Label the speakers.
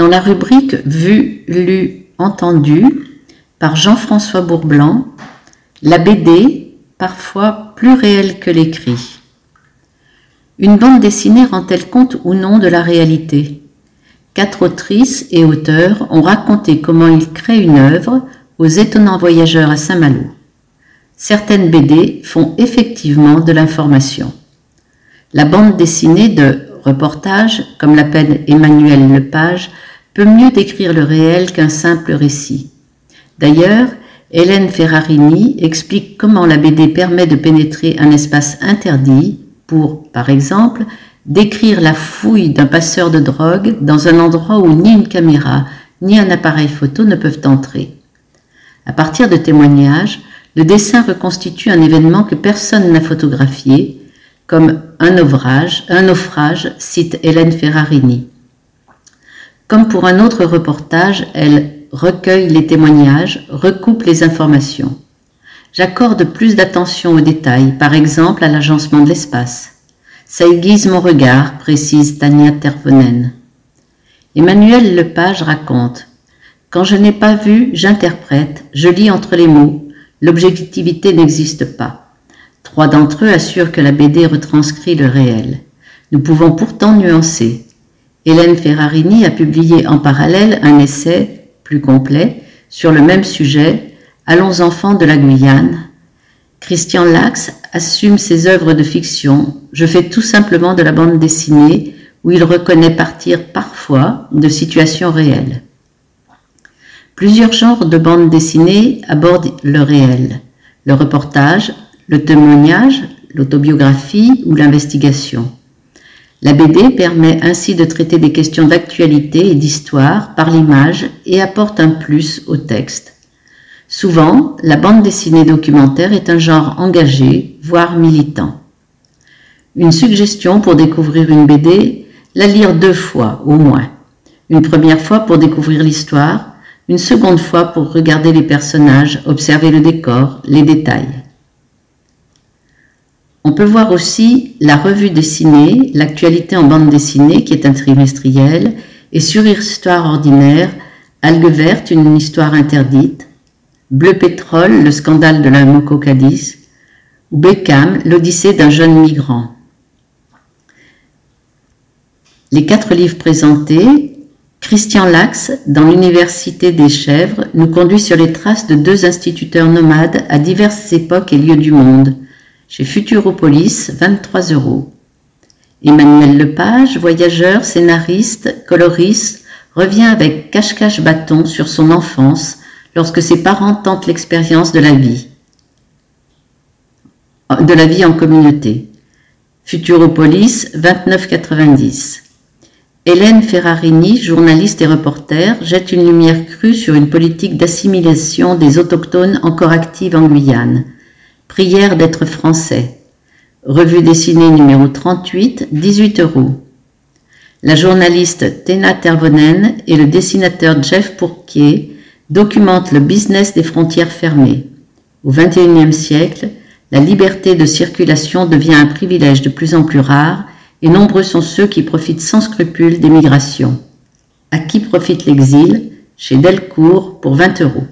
Speaker 1: Dans la rubrique Vu, lu, entendu par Jean-François Bourblanc, la BD, parfois plus réelle que l'écrit. Une bande dessinée rend-elle compte ou non de la réalité? Quatre autrices et auteurs ont raconté comment ils créent une œuvre aux étonnants voyageurs à Saint-Malo. Certaines BD font effectivement de l'information. La bande dessinée de reportage, comme l'appelle Emmanuel Lepage, peut mieux décrire le réel qu'un simple récit. D'ailleurs, Hélène Ferrarini explique comment la BD permet de pénétrer un espace interdit pour, par exemple, décrire la fouille d'un passeur de drogue dans un endroit où ni une caméra ni un appareil photo ne peuvent entrer. À partir de témoignages, le dessin reconstitue un événement que personne n'a photographié, comme un naufrage, un naufrage, cite Hélène Ferrarini. Comme pour un autre reportage, elle recueille les témoignages, recoupe les informations. J'accorde plus d'attention aux détails, par exemple à l'agencement de l'espace. Ça aiguise mon regard, précise Tania Tervonen. Emmanuel Lepage raconte Quand je n'ai pas vu, j'interprète, je lis entre les mots. L'objectivité n'existe pas. Trois d'entre eux assurent que la BD retranscrit le réel. Nous pouvons pourtant nuancer. Hélène Ferrarini a publié en parallèle un essai, plus complet, sur le même sujet, Allons enfants de la Guyane. Christian Lax assume ses œuvres de fiction. Je fais tout simplement de la bande dessinée où il reconnaît partir parfois de situations réelles. Plusieurs genres de bandes dessinées abordent le réel, le reportage, le témoignage, l'autobiographie ou l'investigation. La BD permet ainsi de traiter des questions d'actualité et d'histoire par l'image et apporte un plus au texte. Souvent, la bande dessinée documentaire est un genre engagé, voire militant. Une suggestion pour découvrir une BD, la lire deux fois au moins. Une première fois pour découvrir l'histoire, une seconde fois pour regarder les personnages, observer le décor, les détails. On peut voir aussi la revue dessinée, l'actualité en bande dessinée qui est un trimestriel, et sur Histoire ordinaire, Algue verte, une histoire interdite, Bleu pétrole, le scandale de la Moco Cadiz, ou Beckham, l'odyssée d'un jeune migrant. Les quatre livres présentés, Christian Lax, dans l'Université des Chèvres, nous conduit sur les traces de deux instituteurs nomades à diverses époques et lieux du monde. Chez Futuropolis, 23 euros. Emmanuel Lepage, voyageur, scénariste, coloriste, revient avec cache-cache bâton sur son enfance lorsque ses parents tentent l'expérience de la vie, de la vie en communauté. Futuropolis 2990. Hélène Ferrarini, journaliste et reporter, jette une lumière crue sur une politique d'assimilation des autochtones encore active en Guyane. Prière d'être français. Revue dessinée numéro 38, 18 euros. La journaliste Tena Tervonen et le dessinateur Jeff Pourquier documente le business des frontières fermées. Au XXIe siècle, la liberté de circulation devient un privilège de plus en plus rare et nombreux sont ceux qui profitent sans scrupule des migrations. À qui profite l'exil? Chez Delcourt pour 20 euros.